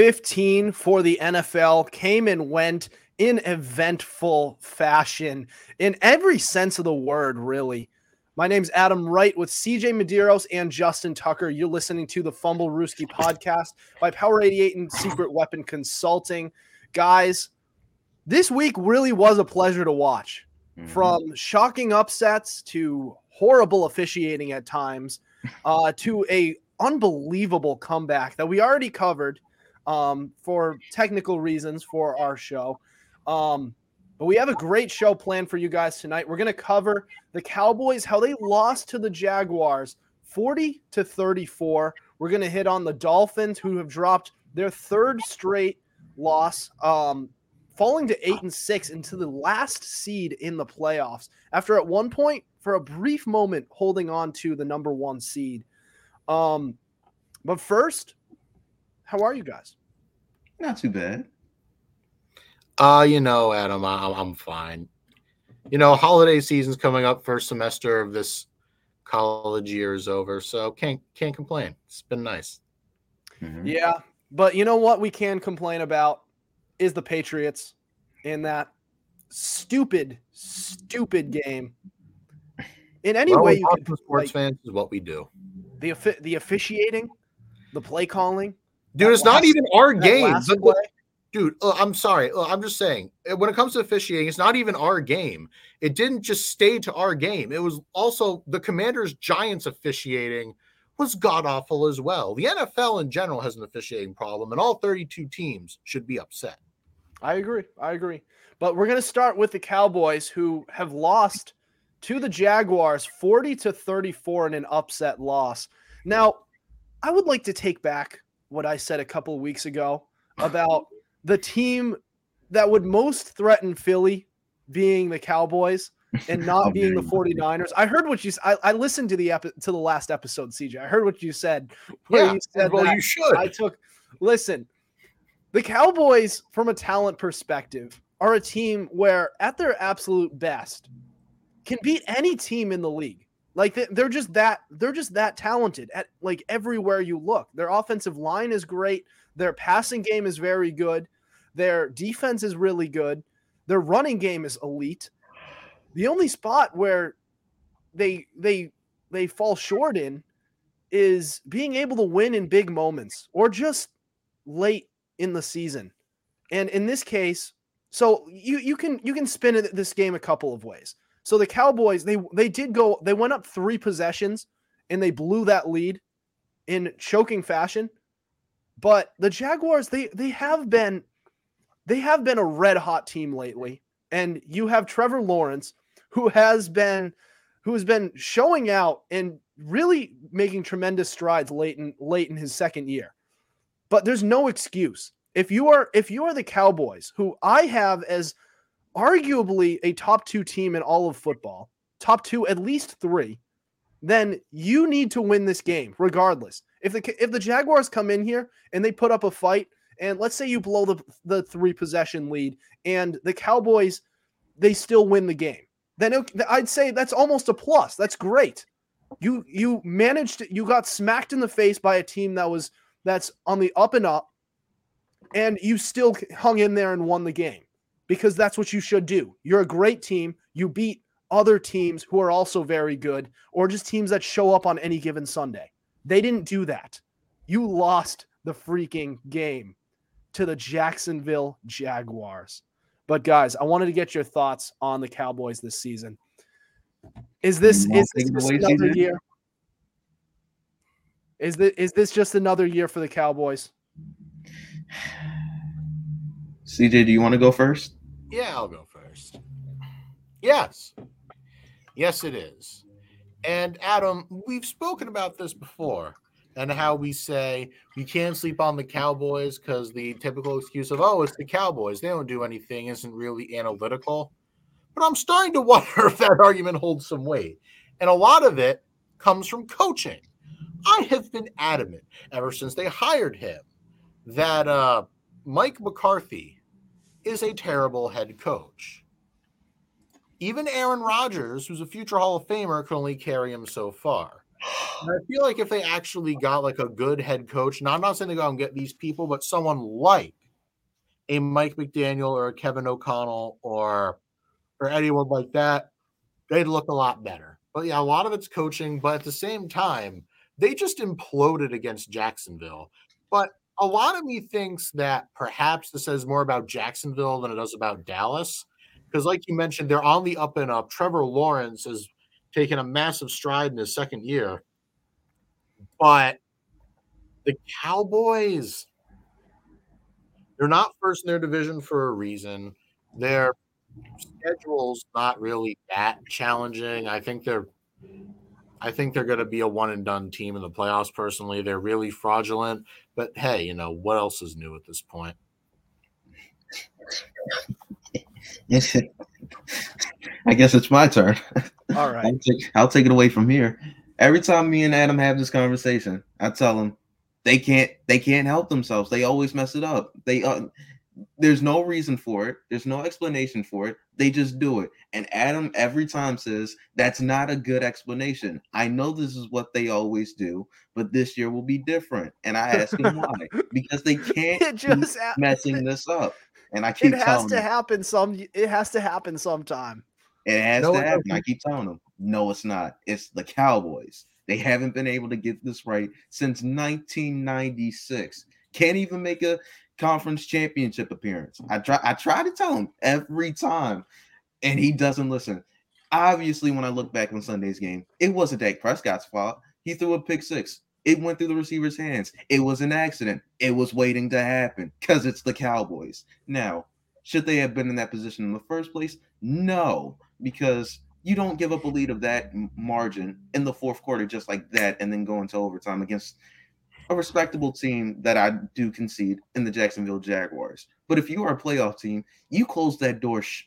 Week 15 for the NFL came and went in eventful fashion in every sense of the word, really. My name's Adam Wright with CJ Medeiros and Justin Tucker. You're listening to the Fumblerooski podcast by Power 88 and Secret Weapon Consulting. Guys, this week really was a pleasure to watch. Mm-hmm. From shocking upsets to horrible officiating at times uh, to a unbelievable comeback that we already covered um, for technical reasons for our show. Um, but we have a great show planned for you guys tonight. We're going to cover the Cowboys, how they lost to the Jaguars 40 to 34. We're going to hit on the Dolphins, who have dropped their third straight loss, um, falling to eight and six into the last seed in the playoffs after at one point, for a brief moment, holding on to the number one seed. Um, but first, how are you guys? Not too bad. Uh, you know, Adam, I, I'm fine. You know, holiday season's coming up. First semester of this college year is over, so can't can't complain. It's been nice. Mm-hmm. Yeah, but you know what we can complain about is the Patriots in that stupid, stupid game. In any well, way you can, sports like, fans is what we do the the officiating, the play calling. Dude, it's last, not even our game. dude, uh, I'm sorry. Uh, I'm just saying, uh, when it comes to officiating, it's not even our game. It didn't just stay to our game. It was also the Commanders Giants officiating was god awful as well. The NFL in general has an officiating problem, and all 32 teams should be upset. I agree. I agree. But we're going to start with the Cowboys, who have lost to the Jaguars 40 to 34 in an upset loss. Now, I would like to take back what I said a couple of weeks ago about the team that would most threaten Philly being the Cowboys and not being the 49ers. I heard what you I, I listened to the epi- to the last episode, CJ. I heard what you said. yeah, you said well, you should. I took listen. The Cowboys, from a talent perspective, are a team where, at their absolute best, can beat any team in the league. Like they're just that they're just that talented at like everywhere you look. Their offensive line is great. Their passing game is very good. Their defense is really good. Their running game is elite. The only spot where they they they fall short in is being able to win in big moments or just late in the season. And in this case, so you you can you can spin this game a couple of ways. So the Cowboys, they they did go, they went up three possessions and they blew that lead in choking fashion. But the Jaguars, they they have been they have been a red hot team lately. And you have Trevor Lawrence, who has been who has been showing out and really making tremendous strides late in late in his second year. But there's no excuse. If you are if you are the Cowboys, who I have as arguably a top two team in all of football, top two, at least three, then you need to win this game regardless. If the if the Jaguars come in here and they put up a fight, and let's say you blow the the three possession lead, and the Cowboys they still win the game, then it, I'd say that's almost a plus. That's great. You you managed you got smacked in the face by a team that was that's on the up and up, and you still hung in there and won the game because that's what you should do. You're a great team. You beat other teams who are also very good, or just teams that show up on any given Sunday. They didn't do that. You lost the freaking game to the Jacksonville Jaguars. But guys, I wanted to get your thoughts on the Cowboys this season. Is this is this just another year? Is this is this just another year for the Cowboys? CJ, do you want to go first? Yeah, I'll go first. Yes. Yes, it is. And Adam, we've spoken about this before and how we say we can't sleep on the Cowboys because the typical excuse of, oh, it's the Cowboys. They don't do anything, isn't really analytical. But I'm starting to wonder if that argument holds some weight. And a lot of it comes from coaching. I have been adamant ever since they hired him that uh, Mike McCarthy is a terrible head coach. Even Aaron Rodgers, who's a future Hall of Famer, can only carry him so far. And I feel like if they actually got like a good head coach, now I'm not saying to go out and get these people, but someone like a Mike McDaniel or a Kevin O'Connell or or anyone like that, they'd look a lot better. But yeah, a lot of it's coaching, but at the same time, they just imploded against Jacksonville. But a lot of me thinks that perhaps this says more about Jacksonville than it does about Dallas. Because, like you mentioned, they're on the up and up. Trevor Lawrence has taken a massive stride in his second year. But the Cowboys, they're not first in their division for a reason. Their schedule's not really that challenging. I think they're I think they're going to be a one and done team in the playoffs. Personally, they're really fraudulent. But hey, you know what else is new at this point? I guess it's my turn. All right. I'll take, I'll take it away from here. Every time me and Adam have this conversation, I tell them they can't they can't help themselves. They always mess it up. They uh, there's no reason for it. There's no explanation for it. They just do it. And Adam every time says that's not a good explanation. I know this is what they always do, but this year will be different. And I ask him why because they can't just keep ha- messing this up. And I keep it has to them, happen some it has to happen sometime. it has No, to happen. doesn't. I keep telling them, no, it's not. It's the Cowboys. They haven't been able to get this right since 1996. Can't even make a conference championship appearance. I try I try to tell him every time, and he doesn't listen. Obviously, when I look back on Sunday's game, it wasn't Dak Prescott's fault. He threw a pick six. It went through the receiver's hands. It was an accident. It was waiting to happen because it's the Cowboys. Now, should they have been in that position in the first place? No, because you don't give up a lead of that margin in the fourth quarter just like that and then go into overtime against a respectable team that I do concede in the Jacksonville Jaguars. But if you are a playoff team, you close that door sh-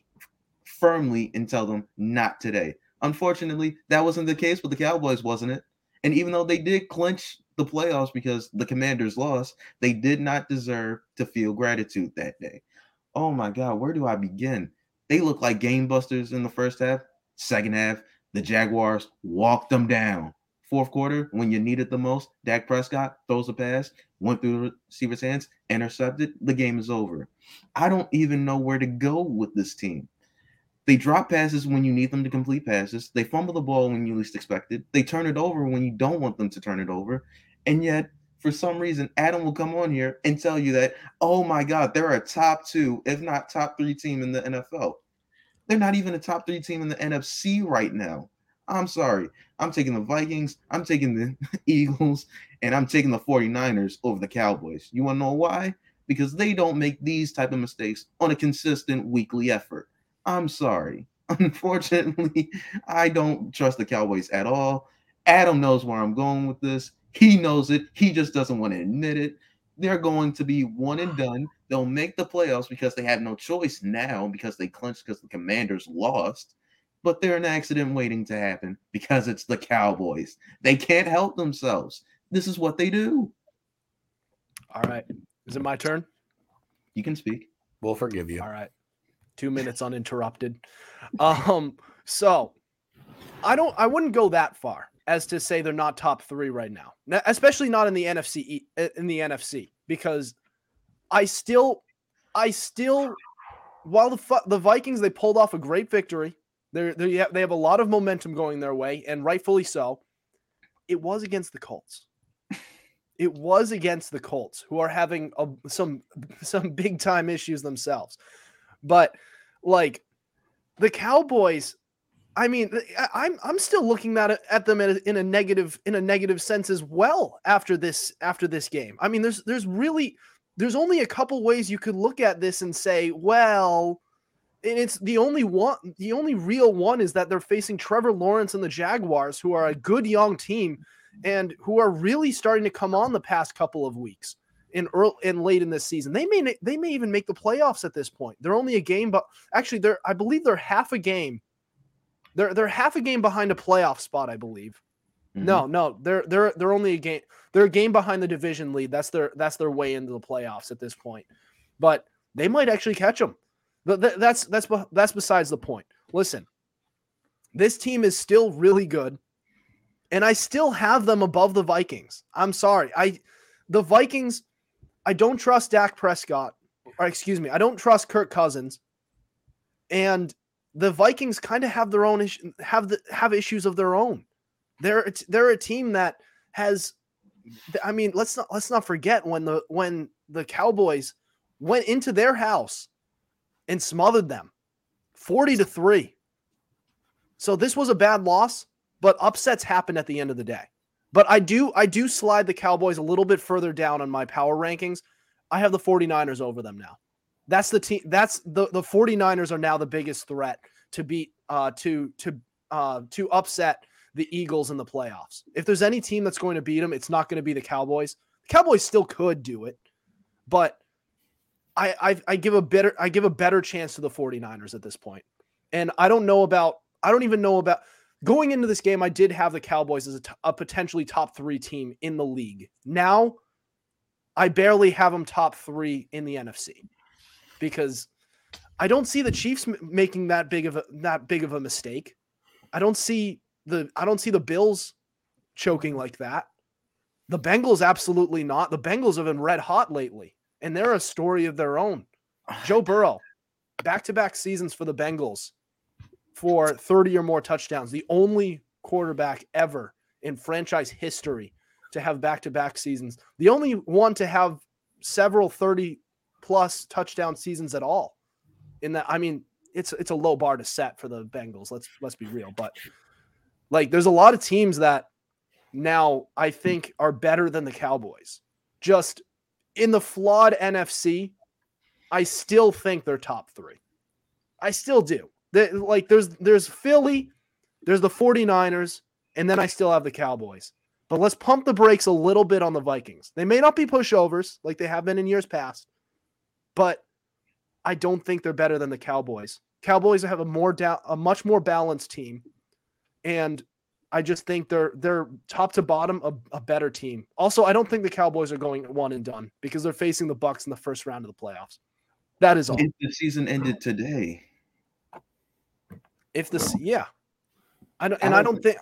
firmly and tell them not today. Unfortunately, that wasn't the case with the Cowboys, wasn't it? And even though they did clinch the playoffs because the Commanders lost, they did not deserve to feel gratitude that day. Oh my God, where do I begin? They look like game busters in the first half. Second half, the Jaguars walked them down. Fourth quarter, when you need it the most, Dak Prescott throws a pass, went through the receiver's hands, intercepted. The game is over. I don't even know where to go with this team. They drop passes when you need them to complete passes. They fumble the ball when you least expect it. They turn it over when you don't want them to turn it over. And yet, for some reason, Adam will come on here and tell you that, oh my God, they're a top two, if not top three team in the NFL. They're not even a top three team in the NFC right now. I'm sorry. I'm taking the Vikings, I'm taking the Eagles, and I'm taking the 49ers over the Cowboys. You want to know why? Because they don't make these type of mistakes on a consistent weekly effort. I'm sorry. Unfortunately, I don't trust the Cowboys at all. Adam knows where I'm going with this. He knows it. He just doesn't want to admit it. They're going to be one and done. They'll make the playoffs because they have no choice now because they clinched because the Commanders lost. But they're an accident waiting to happen because it's the Cowboys. They can't help themselves. This is what they do. All right. Is it my turn? You can speak. We'll forgive you. All right. Two minutes uninterrupted. Um, so I don't I wouldn't go that far as to say they're not top three right now. N- Especially not in the NFC uh, in the NFC, because I still I still while the the Vikings they pulled off a great victory. They're, they have, they have a lot of momentum going their way, and rightfully so. It was against the Colts. It was against the Colts, who are having a, some some big time issues themselves. But like the Cowboys, I mean, I'm I'm still looking at at them in a negative in a negative sense as well after this after this game. I mean, there's there's really there's only a couple ways you could look at this and say, well, and it's the only one the only real one is that they're facing Trevor Lawrence and the Jaguars, who are a good young team and who are really starting to come on the past couple of weeks in early and late in this season. They may they may even make the playoffs at this point. They're only a game, but actually they're I believe they're half a game. They're they're half a game behind a playoff spot, I believe. Mhm. No, no, they're they're they're only a game. They're a game behind the division lead. That's their that's their way into the playoffs at this point. But they might actually catch them. That's that's that's besides the point. Listen, this team is still really good, And I still have them above the Vikings. I'm sorry. I the Vikings, I don't trust Dak Prescott. Or excuse me, I don't trust Kirk Cousins. And the Vikings kind of have their own have the have issues of their own. They're they're a team that has I mean, let's not let's not forget when the when the Cowboys went into their house and smothered them 40 to 3. So this was a bad loss, but upsets happen at the end of the day. But I do I do slide the Cowboys a little bit further down on my power rankings. I have the 49ers over them now. That's the team that's the the 49ers are now the biggest threat to beat uh to to uh to upset the Eagles in the playoffs. If there's any team that's going to beat them, it's not going to be the Cowboys. The Cowboys still could do it, but I, I I give a better I give a better chance to the 49ers at this point. And I don't know about I don't even know about going into this game I did have the Cowboys as a, t- a potentially top 3 team in the league. Now I barely have them top 3 in the NFC because I don't see the Chiefs m- making that big of a that big of a mistake. I don't see the I don't see the Bills choking like that. The Bengals absolutely not. The Bengals have been red hot lately, and they're a story of their own. Joe Burrow, back-to-back seasons for the Bengals for 30 or more touchdowns. The only quarterback ever in franchise history to have back-to-back seasons. The only one to have several 30 plus touchdown seasons at all. In that I mean, it's it's a low bar to set for the Bengals. Let's let's be real, but like there's a lot of teams that now I think are better than the Cowboys. Just in the flawed NFC, I still think they're top 3. I still do. They, like there's there's Philly, there's the 49ers, and then I still have the Cowboys. But let's pump the brakes a little bit on the Vikings. They may not be pushovers like they have been in years past, but I don't think they're better than the Cowboys. Cowboys have a more down, a much more balanced team and I just think they're they're top to bottom a, a, better team. Also, I don't think the Cowboys are going one and done because they're facing the Bucs in the first round of the playoffs. That is all. If the season ended today. If the yeah, I don't, and I don't think,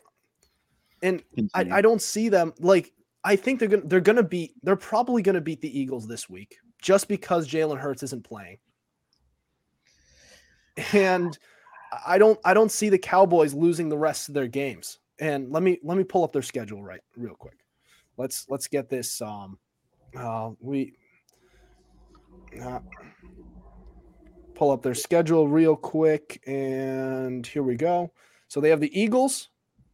and I, I don't see them like I think they're gonna they're gonna beat they're probably gonna beat the Eagles this week just because Jalen Hurts isn't playing. And I don't I don't see the Cowboys losing the rest of their games. And let me let me pull up their schedule right real quick. Let's let's get this um uh we uh, pull up their schedule real quick and here we go. So they have the Eagles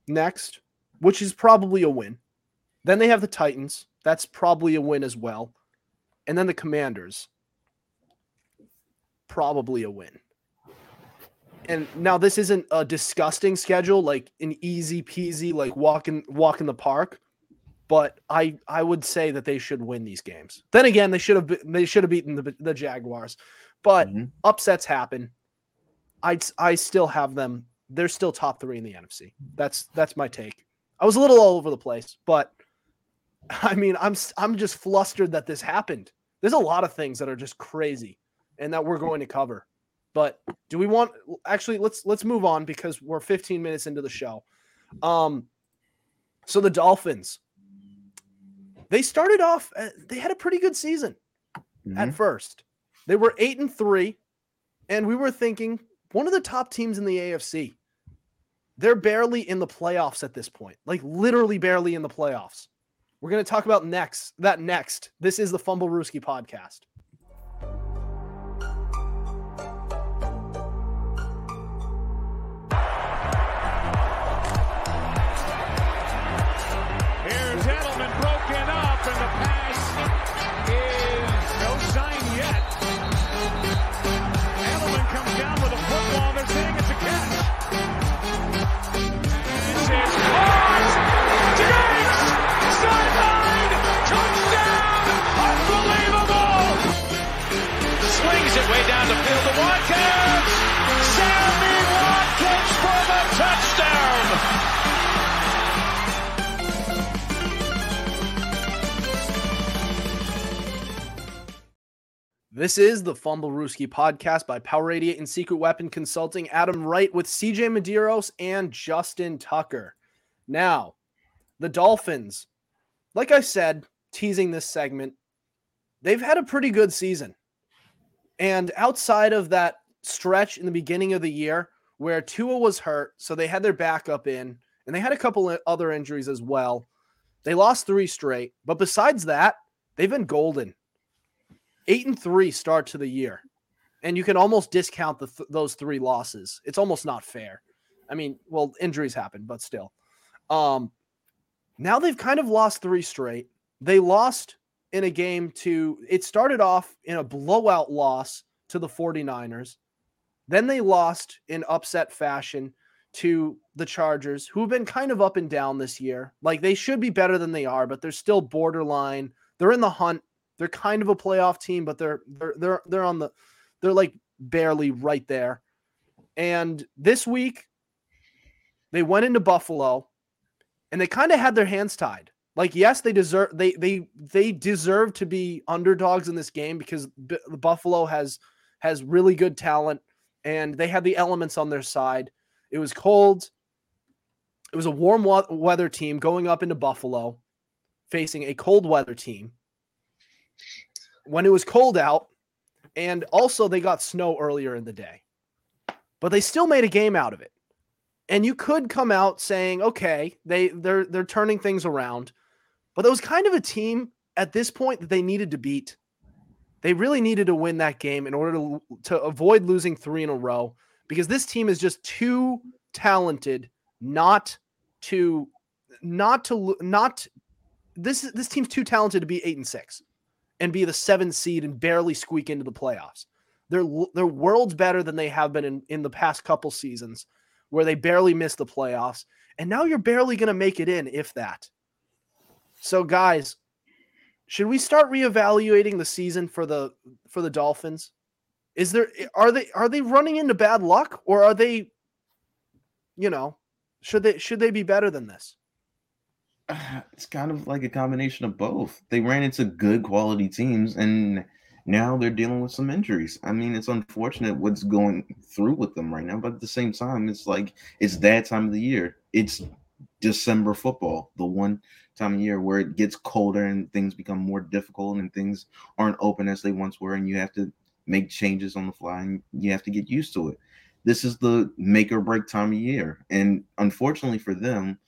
next, which is probably a win. Then they have the Titans. That's probably a win as well. And then the Commanders. Probably a win and now this isn't a disgusting schedule, like an easy peasy, like walking walk in the park. But I I would say that they should win these games. Then again, they should have they should have beaten the, the Jaguars, but mm-hmm. upsets happen. I I still have them. They're still top three in the NFC. That's that's my take. I was a little all over the place, but I mean, I'm I'm just flustered that this happened. There's a lot of things that are just crazy, and that we're going to cover. But do we want actually let's let's move on because we're 15 minutes into the show. Um so the Dolphins they started off uh, they had a pretty good season mm-hmm. at first. They were 8 and 3 and we were thinking one of the top teams in the AFC. They're barely in the playoffs at this point. Like literally barely in the playoffs. We're going to talk about next that next. This is the Fumblerooski podcast. This is the Fumblerooski podcast by Power 88 and Secret Weapon Consulting. Adam Wright with CJ Medeiros and Justin Tucker. Now, the Dolphins, like I said, teasing this segment, they've had a pretty good season. And outside of that stretch in the beginning of the year where Tua was hurt, so they had their backup in, and they had a couple of other injuries as well. They lost three straight, but besides that, they've been golden. Eight and three start to the year, and you can almost discount the th- those three losses. It's almost not fair. I mean, well, injuries happen, but still. Um, now they've kind of lost three straight. They lost in a game to it started off in a blowout loss to the 49ers. Then they lost in upset fashion to the Chargers, who've been kind of up and down this year. Like they should be better than they are, but they're still borderline. They're in the hunt. They're kind of a playoff team, but they're they're they're they're on the they're like barely right there. And this week they went into Buffalo and they kind of had their hands tied. Like yes, they deserve they they they deserve to be underdogs in this game because B- Buffalo has has really good talent and they had the elements on their side. It was cold. It was a warm weather team going up into Buffalo facing a cold weather team. When it was cold out and also they got snow earlier in the day. But they still made a game out of it. And you could come out saying, "Okay, they they're they're turning things around." But it was kind of a team at this point that they needed to beat. They really needed to win that game in order to, to avoid losing three in a row because this team is just too talented not to not to not this this team's too talented to be 8 and 6 and be the 7 seed and barely squeak into the playoffs. They're they're worlds better than they have been in, in the past couple seasons where they barely missed the playoffs and now you're barely going to make it in if that. So guys, should we start reevaluating the season for the for the Dolphins? Is there are they are they running into bad luck or are they you know, should they should they be better than this? It's kind of like a combination of both. They ran into good quality teams and now they're dealing with some injuries. I mean, it's unfortunate what's going through with them right now, but at the same time, it's like it's that time of the year. It's December football, the one time of year where it gets colder and things become more difficult and things aren't open as they once were, and you have to make changes on the fly and you have to get used to it. This is the make or break time of year. And unfortunately for them,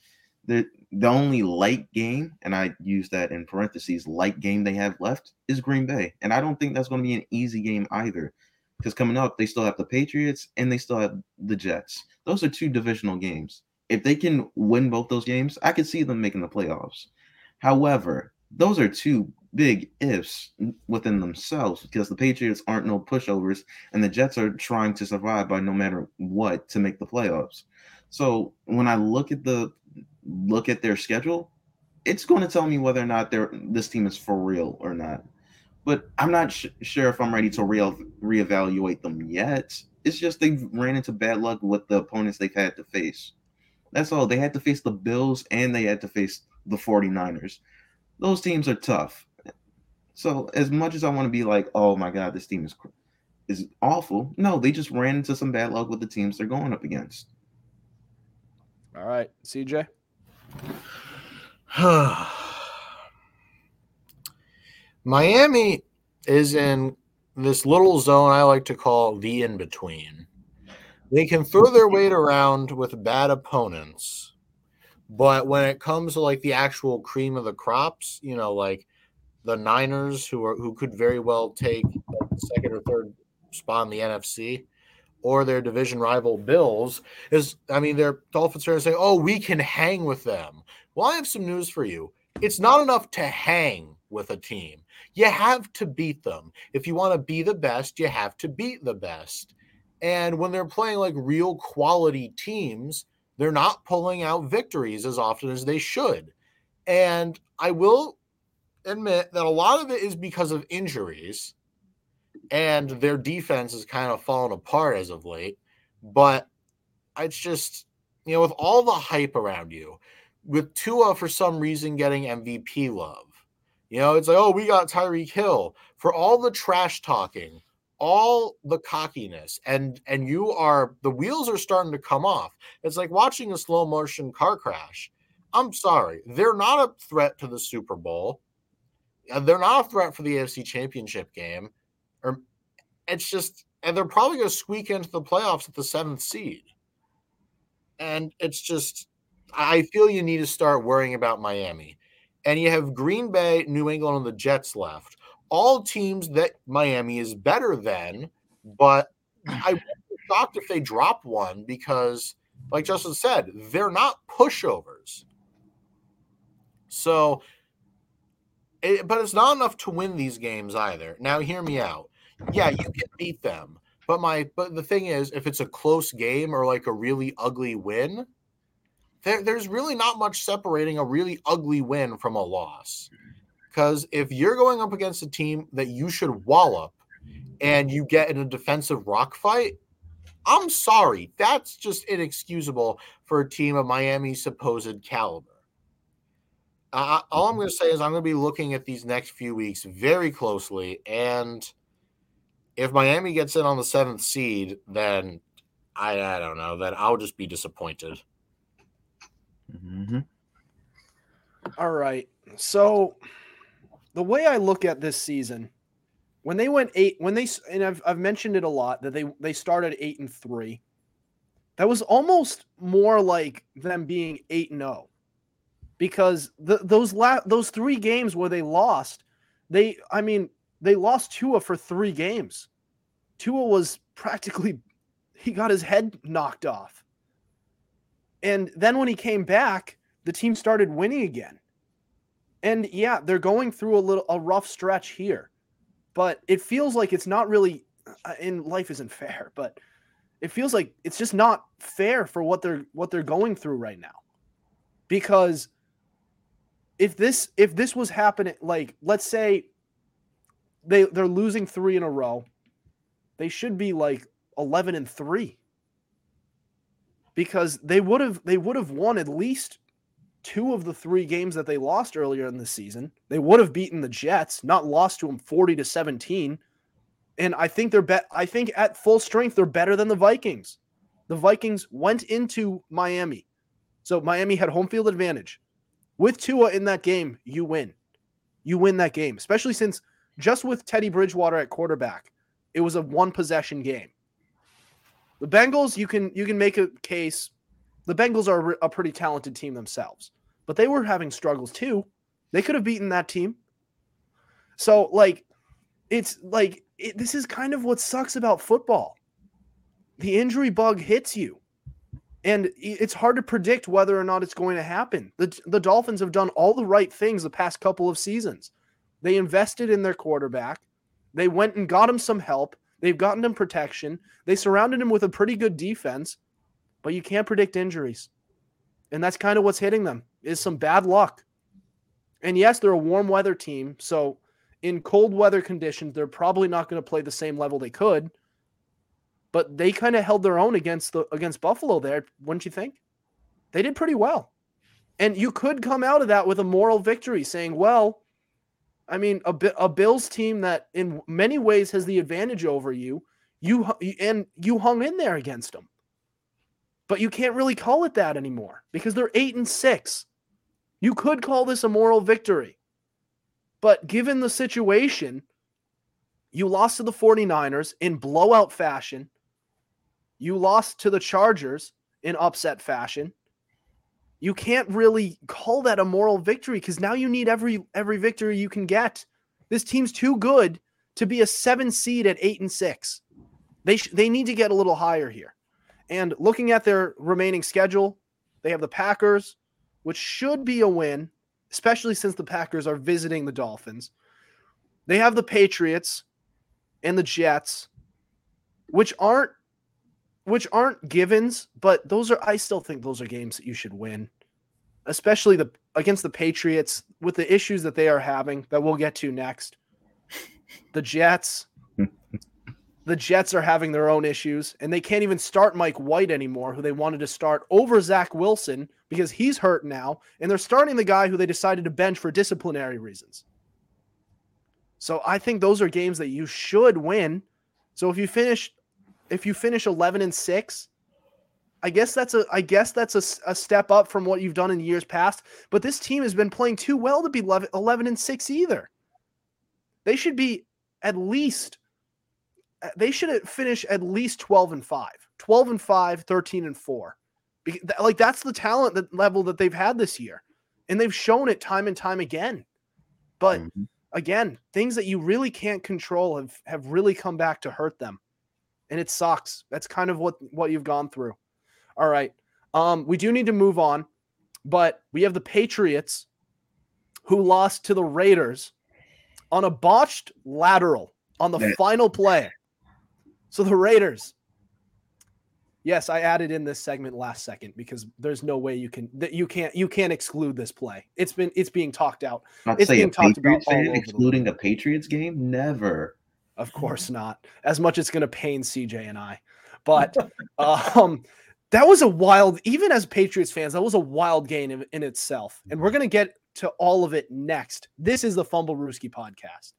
the the only light game, and I use that in parentheses, light game they have left is Green Bay. And I don't think that's going to be an easy game either. Because coming up, they still have the Patriots and they still have the Jets. Those are two divisional games if they can win both those games, I could see them making the playoffs. However, those are two big ifs within themselves because the Patriots aren't no pushovers and the Jets are trying to survive by no matter what to make the playoffs. So when I look at the look at their schedule, it's going to tell me whether or not they're this team is for real or not. But I'm not sh- sure if I'm ready to re- reevaluate them yet. It's just they've ran into bad luck with the opponents they've had to face. That's all. They had to face the Bills and they had to face the 49ers. Those teams are tough. So as much as I want to be like, oh my God, this team is is awful. No, they just ran into some bad luck with the teams they're going up against. All right, CJ. Miami is in this little zone I like to call the in between. They can throw their weight around with bad opponents, but when it comes to like the actual cream of the crops, you know, like the Niners, who are who could very well take second or third spot in the NFC, or their division rival Bills, is I mean, their Dolphins are say, "Oh, we can hang with them." Well, I have some news for you. It's not enough to hang with a team. You have to beat them. If you want to be the best, you have to beat the best. And when they're playing like real quality teams, they're not pulling out victories as often as they should. And I will admit that a lot of it is because of injuries and their defense has kind of fallen apart as of late. But it's just, you know, with all the hype around you, with Tua for some reason getting MVP love, you know, it's like, oh, we got Tyreek Hill for all the trash talking all the cockiness and and you are the wheels are starting to come off it's like watching a slow motion car crash I'm sorry, they're not a threat to the Super Bowl. Uh, they're not a threat for the AFC Championship game. Or it's just, and they're probably going to squeak into the playoffs at the seventh seed. And it's just, I feel you need to start worrying about Miami. And you have Green Bay, New England, and the Jets left. All teams that Miami is better than, but I would be shocked if they drop one because, like Justin said, they're not pushovers. So, it, but it's not enough to win these games either. Now, hear me out. Yeah, you can beat them, but my but the thing is, if it's a close game or like a really ugly win, there, there's really not much separating a really ugly win from a loss. Because if you're going up against a team that you should wallop and you get in a defensive rock fight, I'm sorry. That's just inexcusable for a team of Miami's supposed caliber. Uh, all I'm going to say is I'm going to be looking at these next few weeks very closely. And if Miami gets in on the seventh seed, then I, I don't know, then I'll just be disappointed. Mm-hmm. All right. So the way I look at this season, when they went eight, when they and I've I've mentioned it a lot that they they started eight and three. That was almost more like them being eight and zero, because the, those la- those three games where they lost, they I mean they lost Tua for three games. Tua was practically he got his head knocked off. And then when he came back, the team started winning again. And yeah, they're going through a little a rough stretch here. But it feels like it's not really uh, in life isn't fair, but it feels like it's just not fair for what they're what they're going through right now. Because if this if this was happening like let's say they they're losing 3 in a row, they should be like 11 and 3 because they would have they would have won at least two of the three games that they lost earlier in the season. They would have beaten the Jets, not lost to them 40 to 17. And I think they're bet I think at full strength they're better than the Vikings. The Vikings went into Miami. So Miami had home field advantage. With Tua in that game, you win. You win that game, especially since just with Teddy Bridgewater at quarterback, it was a one possession game. The Bengals, you can you can make a case. The Bengals are a pretty talented team themselves, but they were having struggles too. They could have beaten that team. So like, it's like it, this is kind of what sucks about football. The injury bug hits you, and it's hard to predict whether or not it's going to happen. The the Dolphins have done all the right things the past couple of seasons. They invested in their quarterback. They went and got him some help. They've gotten him protection. They surrounded him with a pretty good defense, but you can't predict injuries. And that's kind of what's hitting them is some bad luck. And yes, they're a warm weather team, so in cold weather conditions, they're probably not going to play the same level they could. But they kind of held their own against the against Buffalo there, wouldn't you think? They did pretty well. And you could come out of that with a moral victory saying, well, I mean, a, a Bills team that in many ways has the advantage over you, you and you hung in there against them. But you can't really call it that anymore because they're 8 and 6. You could call this a moral victory. But given the situation, you lost to the 49ers in blowout fashion. You lost to the Chargers in upset fassion you can't really call that a moral victory because now you need every every victory you can get. This team's too good to be a seven seed at eight and six. They sh- they need to get a little higher here. And looking at their remaining schedule, they have the Packers, which should be a win, especially since the Packers are visiting the Dolphins. They have the Patriots and the Jets, which aren't which aren't givens, but those are I still think those are games that you should win. Especially the against the Patriots with the issues that they are having that we'll get to next. The Jets the Jets are having their own issues and they can't even start Mike White anymore, who they wanted to start over Zach Wilson because he's hurt now, and they're starting the guy who they decided to bench for disciplinary reasons. So I think those are games that you should win. So if you finish if you finish 11 and 6, I guess that's a I guess that's a, a step up from what you've done in years past. But this team has been playing too well to be 11, 11 and six either. They should be at least they should finish at least 12 and 5 12 and 5 13 and 4 like that's the talent that level that they've had this year and they've shown it time and time again but mm-hmm. again things that you really can't control have have really come back to hurt them and it sucks that's kind of what what you've gone through all right um we do need to move on but we have the patriots who lost to the raiders on a botched lateral on the final play so the Raiders. Yes, I added in this segment last second because there's no way you can that you can't you can't exclude this play. It's been it's being talked out. Not it's being talked Patriots about fan excluding a Patriots game. Never. Of course not. As much it's going to pain CJ and I, but um, that was a wild. Even as Patriots fans, that was a wild game in, in itself. And we're going to get to all of it next. This is the Fumblerooski podcast.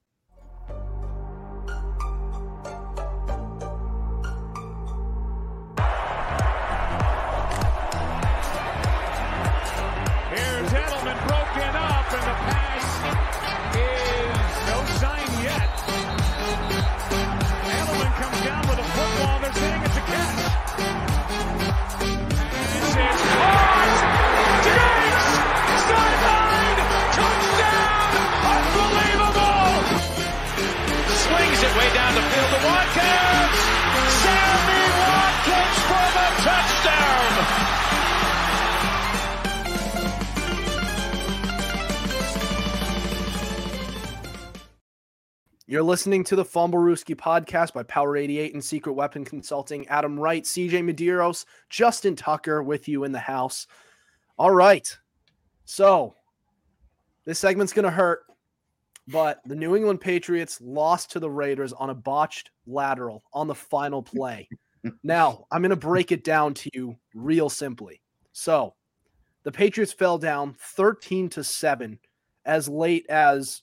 You're listening to the Fumblerooski podcast by Power 88 and Secret Weapon Consulting. Adam Wright, CJ Medeiros, Justin Tucker with you in the house. All right. So this segment's going to hurt, but the New England Patriots lost to the Raiders on a botched lateral on the final play. now, I'm going to break it down to you real simply. So the Patriots fell down 13 to 7 as late as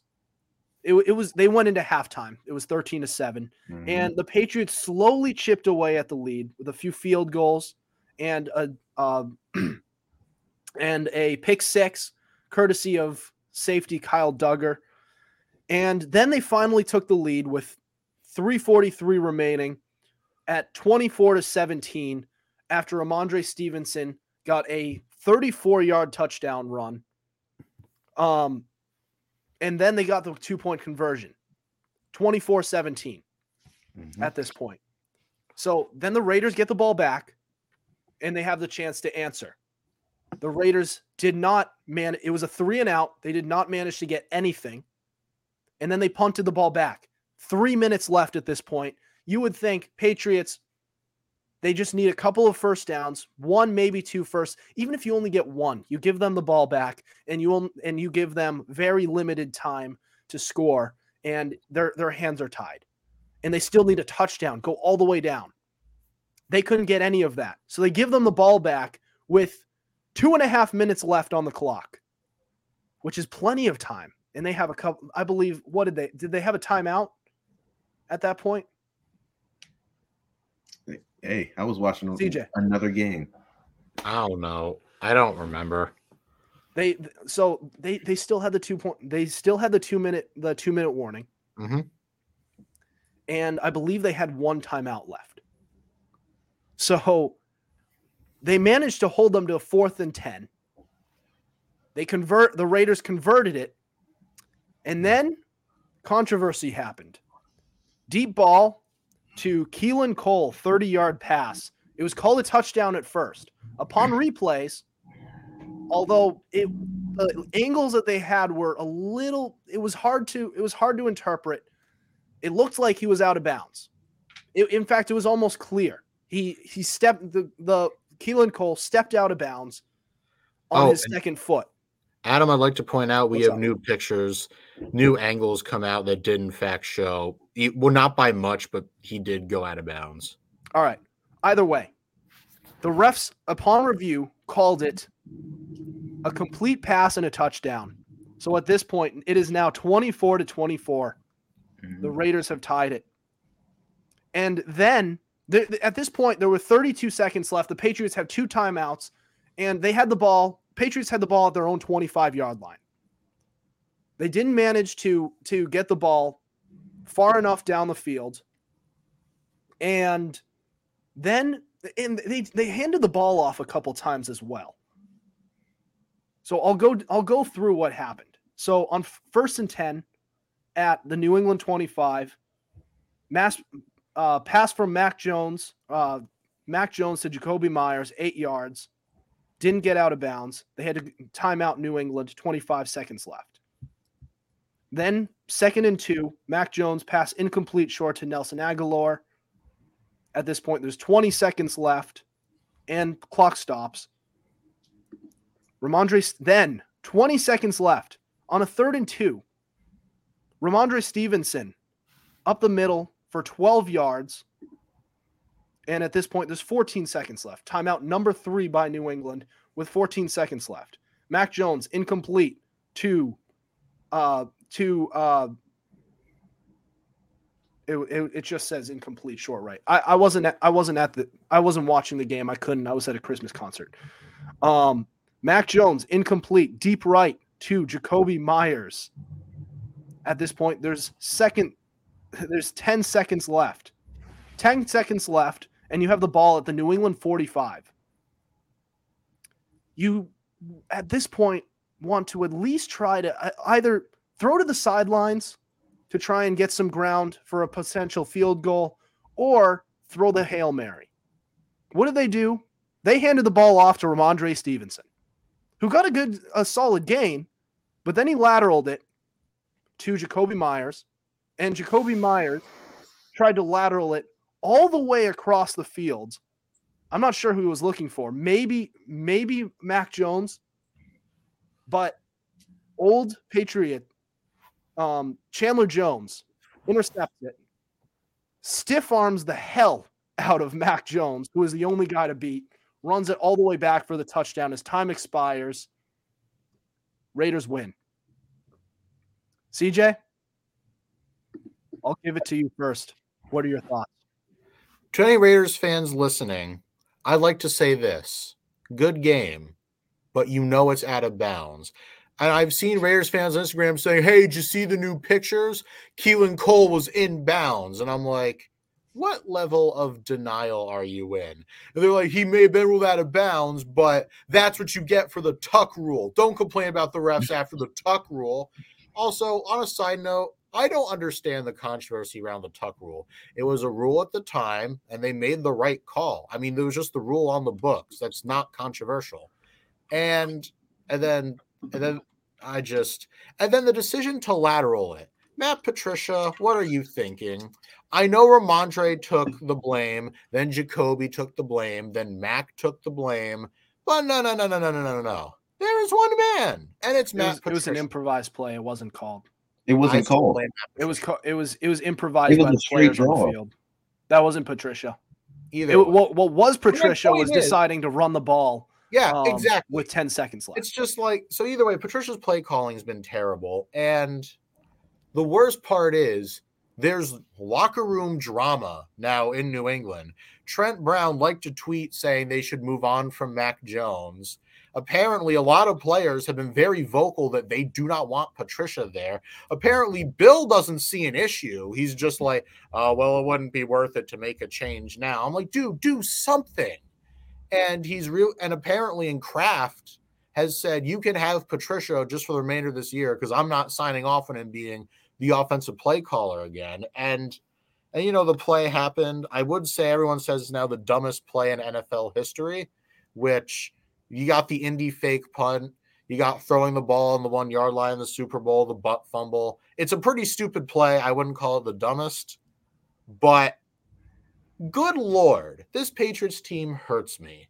it, it was they went into halftime. It was 13 to 7. Mm-hmm. And the Patriots slowly chipped away at the lead with a few field goals and a uh, and a pick six courtesy of safety Kyle Dugger. And then they finally took the lead with 343 remaining at 24 to 17 after Rhamondre Stevenson got a 34 yard touchdown run. Um, and then they got the two point conversion 24 17 mm-hmm. at this point. So then the Raiders get the ball back and they have the chance to answer. The Raiders did not man it was a three and out. They did not manage to get anything. And then they punted the ball back. 3 minutes left at this point. You would think Patriots they just need a couple of first downs, one maybe two first. Even if you only get one, you give them the ball back and you will, and you give them very limited time to score and their their hands are tied. And they still need a touchdown, go all the way down. They couldn't get any of that. So they give them the ball back with two and a half minutes left on the clock, which is plenty of time. And they have a couple, I believe, what did they did they have a timeout at that point? Hey, I was watching CJ. another game. I don't know. I don't remember. They so they they still had the two point. They still had the two minute the two minute warning. Mm-hmm. And I believe they had one timeout left. So they managed to hold them to a fourth and ten. They convert the Raiders converted it, and then controversy happened. Deep ball to Keelan Cole, 30 yard pass. It was called a touchdown at first. Upon replays, although it the angles that they had were a little, it was hard to it was hard to interpret. It looked like he was out of bounds. It, in fact, it was almost clear. He he stepped the the Keelan Cole stepped out of bounds on oh, his second foot. Adam, I'd like to point out we What's have up? new pictures, new angles come out that did in fact show, well, not by much, but he did go out of bounds. All right. Either way, the refs, upon review, called it a complete pass and a touchdown. So at this point, it is now 24 to 24. Mm-hmm. The Raiders have tied it. And then The, the- at this point, there were 32 seconds left. The Patriots have two timeouts, and they had the ball. Patriots had the ball at their own 25 yard line. They didn't manage to to get the ball far enough down the field, and then and they they handed the ball off a couple times as well. So I'll go I'll go through what happened. So on first and 10 at the New England 25, mass uh, pass from Mac Jones, uh, Mac Jones to Jakobi Meyers, eight yards, didn't get out of bounds. They had to time out New England, 25 seconds left. Then second and two, Mac Jones pass incomplete short to Nelson Agholor. At this point, there's 20 seconds left, and clock stops. Rhamondre then 20 seconds left on a third and two. Rhamondre Stevenson up the middle for 12 yards. And at this point, there's 14 seconds left. Timeout number three by New England with 14 seconds left. Mac Jones incomplete to uh to uh it, it, it just says incomplete short right. I, I wasn't at, I wasn't at the I wasn't watching the game. I couldn't. I was at a Christmas concert. Um Mac Jones incomplete deep right to Jakobi Meyers. At this point, there's second there's 10 seconds left. 10 seconds left, and you have the ball at the New England 45. You, at this point, want to at least try to either throw to the sidelines to try and get some ground for a potential field goal or throw the Hail Mary. What did they do? They handed the ball off to Rhamondre Stevenson, who got a good, a solid gain, but then he lateraled it to Jakobi Meyers, and Jakobi Meyers tried to lateral it all the way across the field. I'm not sure who he was looking for. Maybe, maybe Mac Jones, but old Patriot um, Chandler Jones intercepts it, stiff arms the hell out of Mac Jones, who is the only guy to beat, runs it all the way back for the touchdown as time expires. Raiders win. CJ, I'll give it to you first. What are your thoughts? To any Raiders fans listening, I'd like to say this good game, but you know it's out of bounds. And I've seen Raiders fans on Instagram saying, Hey, did you see the new pictures? Keelan Cole was in bounds. And I'm like, what level of denial are you in? And they're like, he may have been ruled out of bounds, but that's what you get for the tuck rule. Don't complain about the refs after the tuck rule. Also, on a side note, I don't understand the controversy around the tuck rule. It was a rule at the time, and they made the right call. I mean, there was just the rule on the books. That's not controversial. And and then and then I just and then the decision to lateral it. Matt Patricia, what are you thinking? I know Rhamondre took the blame, then Jakobi took the blame, then Mac took the blame. But no, no, no, no, no, no, no, no. There is one man, and it's It Matt was, it was an improvised play. It wasn't called. It wasn't cold. It was co- it was it was improvised It was by a the straight players on the draw. field. That wasn't Patricia. either. It, what, what was Patricia was is- deciding to run the ball yeah, um, exactly. with 10 seconds left. It's just like so. Either way, Patricia's play calling has been terrible, and the worst part is there's locker room drama now in New England. Trent Brown liked to tweet saying they should move on from Mac Jones. Apparently, a lot of players have been very vocal that they do not want Patricia there. Apparently, Bill doesn't see an issue. He's just like, oh, well, it wouldn't be worth it to make a change now. I'm like, dude, do something. And he's real. And apparently, in Kraft, has said you can have Patricia just for the remainder of this year because I'm not signing off on him being the offensive play caller again. And and you know the play happened. I would say everyone says now the dumbest play in NFL history, which you got the Indy fake punt, you got throwing the ball on the one yard line in the Super Bowl, the butt fumble. It's a pretty stupid play. I wouldn't call it the dumbest, but good lord, this Patriots team hurts me.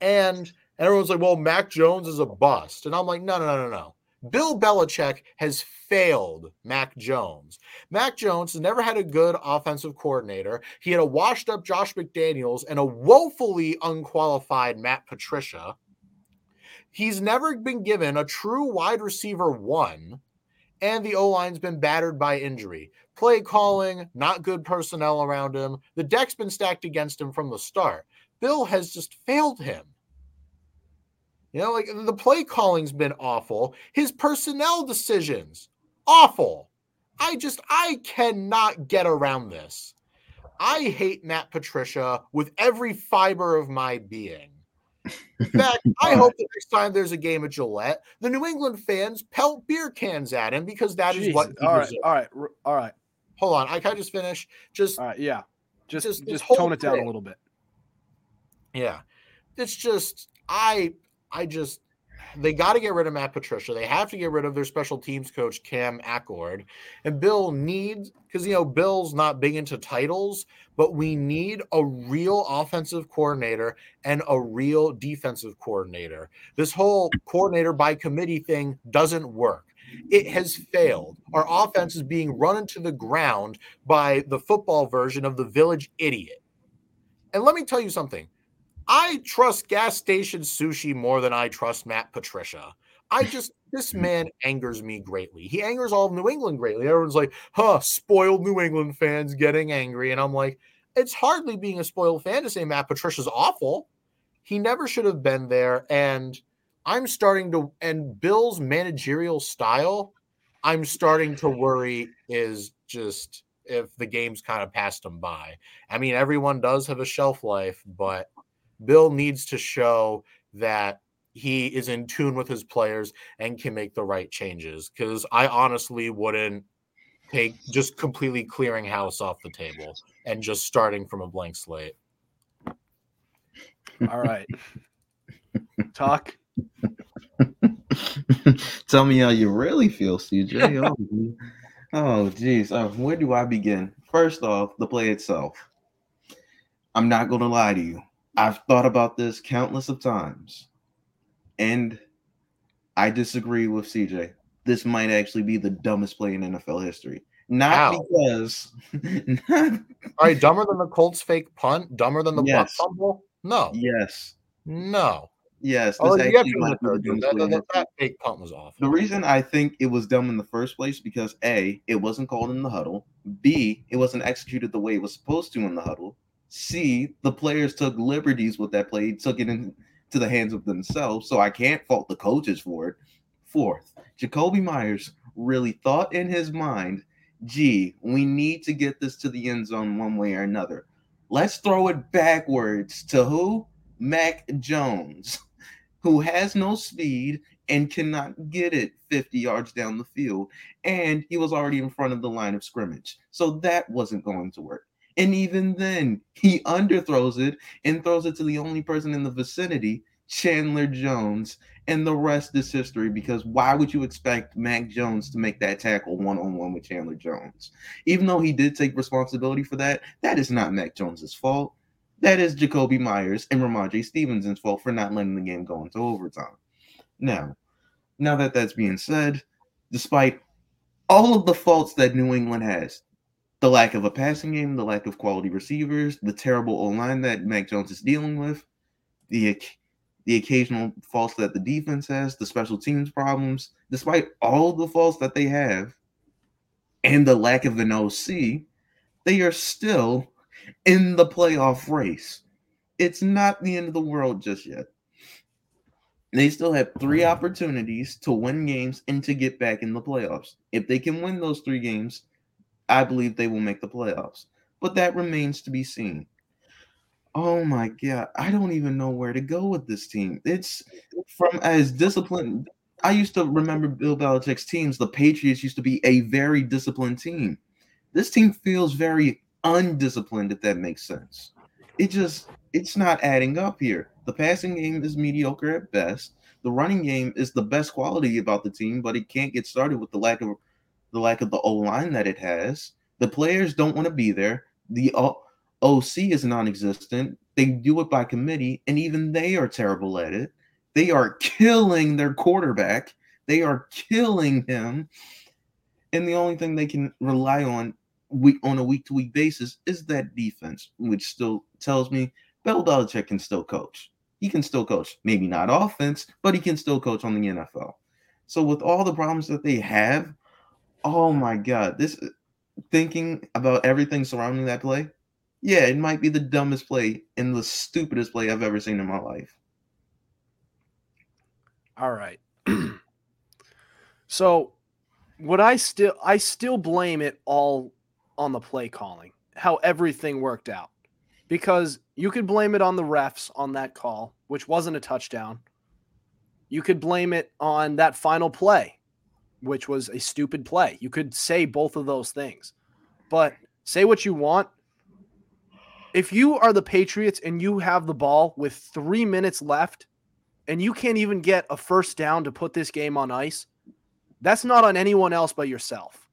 And and everyone's like, well, Mac Jones is a bust. And I'm like, no, no, no, no, no. Bill Belichick has failed Mac Jones. Mac Jones has never had a good offensive coordinator. He had a washed up Josh McDaniels and a woefully unqualified Matt Patricia. He's never been given a true wide receiver one. and the O line's been battered by injury. Play calling, not good personnel around him. The deck's been stacked against him from the start. Bill has just failed him. You know, like the play calling's been awful. His personnel decisions, awful. I just, I cannot get around this. I hate Matt Patricia with every fiber of my being. In fact, I hope that next time there's a game at Gillette, the New England fans pelt beer cans at him because that is Jeez. what. he all right, all right, all right. Hold on, I can I just finish. Just all right. Yeah, just Just just, tone it down thing. a little bit. Yeah. It's just I I just they got to get rid of Matt Patricia. They have to get rid of their special teams coach Cam Achord. And Bill needs because you know Bill's not big into titles, but we need a real offensive coordinator and a real defensive coordinator. This whole coordinator by committee thing doesn't work. It has failed. Our offense is being run into the ground by the football version of the village idiot. And let me tell you something. I trust gas station sushi more than I trust Matt Patricia. I just this man angers me greatly. He angers all of New England greatly. Everyone's like, "Huh, spoiled New England fans getting angry," and I'm like, it's hardly being a spoiled fan to say Matt Patricia's awful. He never should have been there, and I'm starting to. And Bill's managerial style, I'm starting to worry is just if the game's kind of passed him by. I mean, everyone does have a shelf life, but Bill needs to show that he is in tune with his players and can make the right changes. Because I honestly wouldn't take just completely clearing house off the table and just starting from a blank slate. All right, talk. Tell me how you really feel, CJ. Oh, gee. oh. Uh, where do I begin? First off, the play itself. I'm not going to lie to you. I've thought about this countless of times, and I disagree with CJ. This might actually be the dumbest play in NFL history. Not How? because, not, All right, dumber than the Colts fake punt, dumber than the Yes. fumble? No, yes, no. yes. Oh, this you got to might be the that, dumbest play in that, that fake punt was awful. The reason I think it was dumb in the first place because A, it wasn't called in the huddle. B, it wasn't executed the way it was supposed to in the huddle. C, the players took liberties with that play, took it into the hands of themselves. So I can't fault the coaches for it. Fourth, Jakobi Meyers really thought in his mind, gee, we need to get this to the end zone one way or another. Let's throw it backwards to who? Mac Jones, who has no speed and cannot get it 50 yards down the field. And he was already in front of the line of scrimmage. So that wasn't going to work. And even then, he underthrows it and throws it to the only person in the vicinity, Chandler Jones. And the rest is history because why would you expect Mac Jones to make that tackle one on one with Chandler Jones? Even though he did take responsibility for that, that is not Mac Jones's fault. That is Jakobi Meyers and Rhamondre Stevenson's fault for not letting the game go into overtime. Now, now that that's being said, despite all of the faults that New England has, the lack of a passing game, the lack of quality receivers, the terrible O line that Mac Jones is dealing with, the the occasional faults that the defense has, the special teams problems, despite all the faults that they have, and the lack of an OC, they are still in the playoff race. It's not the end of the world just yet. They still have three opportunities to win games and to get back in the playoffs. If they can win those three games, I believe they will make the playoffs. But that remains to be seen. Oh my god, I don't even know where to go with this team. It's from as disciplined. I used to remember Bill Belichick's teams. The Patriots used to be a very disciplined team. This team feels very undisciplined, if that makes sense. It just it's not adding up here. The passing game is mediocre at best. The running game is the best quality about the team, but it can't get started with the lack of the lack of the O line that it has. The players don't want to be there. The O- OC is non-existent. They do it by committee, and even they are terrible at it. They are killing their quarterback. They are killing him, and the only thing they can rely on week on a week-to-week basis is that defense, which still tells me Bill Belichick can still coach. He can still coach, maybe not offense, but he can still coach on the NFL. So with all the problems that they have Oh my god, this uh, thinking about everything surrounding that play. Yeah, it might be the dumbest play and the stupidest play I've ever seen in my life. All right. so, what I still I still blame it all on the play calling, how everything worked out. Because you could blame it on the refs on that call, which wasn't a touchdown. You could blame it on that final play, which was a stupid play. You could say both of those things. But say what you want. If you are the Patriots and you have the ball with 3 minutes left and you can't even get a first down to put this game on ice, that's not on anyone else but yourself.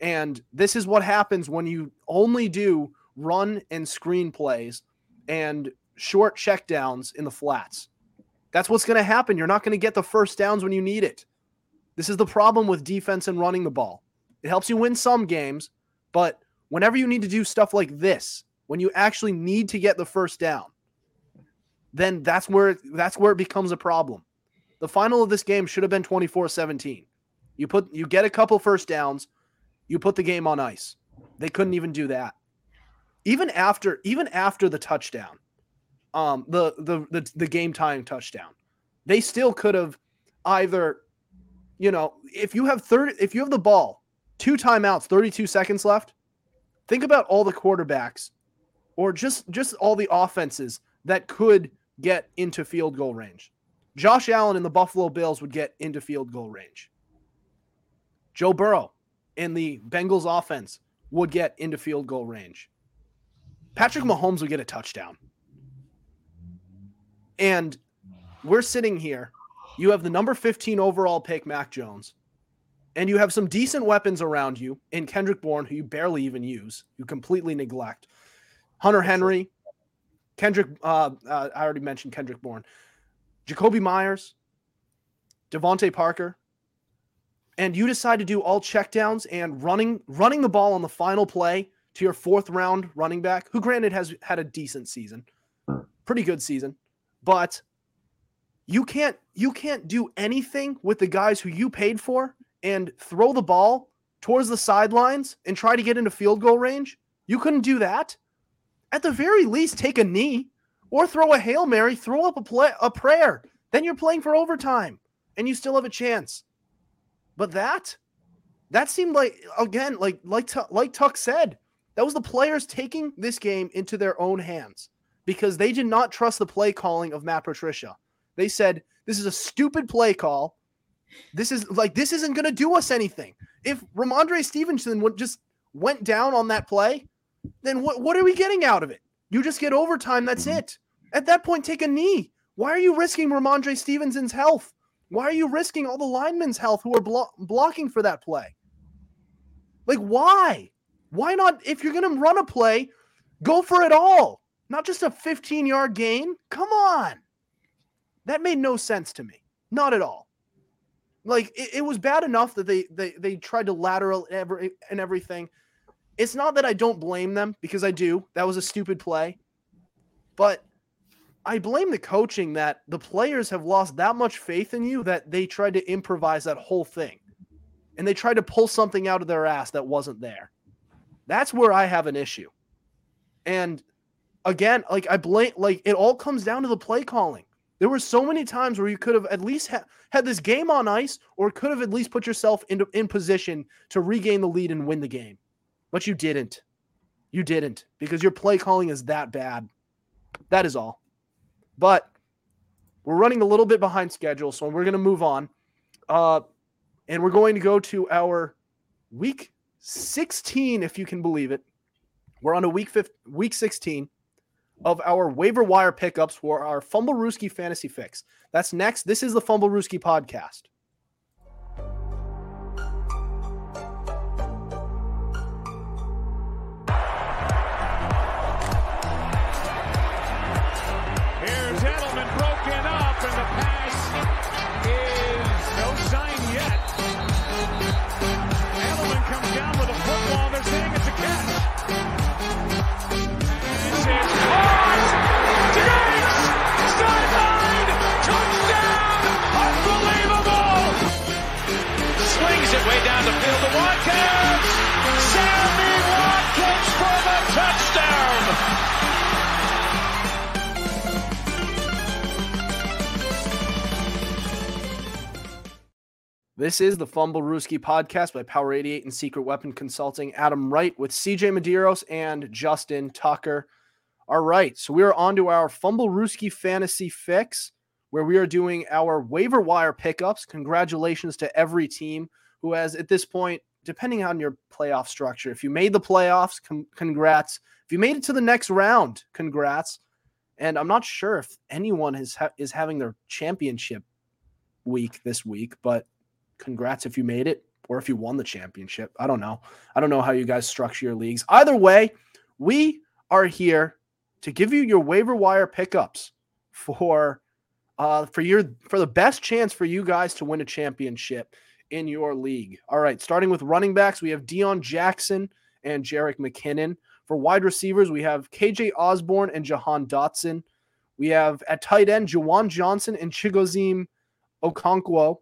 And this is what happens when you only do run and screen plays and short checkdowns in the flats. That's what's going to happen. You're not going to get the first downs when you need it. This is the problem with defense and running the ball. It helps you win some games, but whenever you need to do stuff like this, when you actually need to get the first down, then that's where that's where it becomes a problem. The final of this game should have been 24-17. You put you get a couple first downs, you put the game on ice. They couldn't even do that. Even after even after the touchdown, um the the the, the game time touchdown, they still could have either you know, if you have 30 if you have the ball, two timeouts, 32 seconds left, think about all the quarterbacks or just just all the offenses that could get into field goal range. Josh Allen and the Buffalo Bills would get into field goal range. Joe Burrow and the Bengals offense would get into field goal range. Patrick Mahomes would get a touchdown. And we're sitting here. You have the number 15 overall pick, Mac Jones, and you have some decent weapons around you in Kendrick Bourne, who you barely even use, you completely neglect. Hunter Henry, Kendrick, uh, uh, I already mentioned Kendrick Bourne, Jakobi Meyers, DeVante Parker, and you decide to do all checkdowns and running running the ball on the final play to your fourth round running back, who granted has had a decent season, pretty good season, but you can't you can't do anything with the guys who you paid for and throw the ball towards the sidelines and try to get into field goal range. You couldn't do that. At the very least, take a knee or throw a hail mary, throw up a play, a prayer. Then you're playing for overtime and you still have a chance. But that, that seemed like again, like like like Tuck said, that was the players taking this game into their own hands because they did not trust the play calling of Matt Patricia. They said this is a stupid play call. This is like this isn't going to do us anything. If Rhamondre Stevenson would just went down on that play, then what what are we getting out of it? You just get overtime. That's mm-hmm. it. At that point, take a knee. Why are you risking Rhamondre Stevenson's health? Why are you risking all the linemen's health who are blo- blocking for that play? Like, why? Why not? If you're going to run a play, go for it all, not just a 15 yard gain. Come on. That made no sense to me. Not at all. Like, it, it was bad enough that they, they, they tried to lateral every, and everything. It's not that I don't blame them because I do. That was a stupid play. But I blame the coaching that the players have lost that much faith in you that they tried to improvise that whole thing. And they tried to pull something out of their ass that wasn't there. That's where I have an issue. And again, like I blame like it all comes down to the play calling. There were so many times where you could have at least ha- had this game on ice or could have at least put yourself into in position to regain the lead and win the game. But you didn't. You didn't because your play calling is that bad. That is all. But we're running a little bit behind schedule, so we're going to move on. Uh, and we're going to go to our week 16, if you can believe it. We're on a week 15, week 16 of our waiver wire pickups for our Fumblerooski fantasy fix. That's next. This is the Fumblerooski podcast. This is the Fumblerooski podcast by Power 88 and Secret Weapon Consulting. Adam Wright with CJ Medeiros and Justin Tucker. All right, so we are on to our Fumblerooski fantasy fix, where we are doing our waiver wire pickups. Congratulations to every team who has, at this point, depending on your playoff structure, if you made the playoffs, com- congrats. If you made it to the next round, congrats. And I'm not sure if anyone is ha- is having their championship week this week, but congrats if you made it or if you won the championship. I don't know. I don't know how you guys structure your leagues. Either way, we are here to give you your waiver wire pickups for uh for your for the best chance for you guys to win a championship in your league. All right, starting with running backs, we have Deon Jackson and Jerick McKinnon. For wide receivers, we have KJ Osborn and Jahan Dotson. We have at tight end Juwan Johnson and Chigoziem Okonkwo.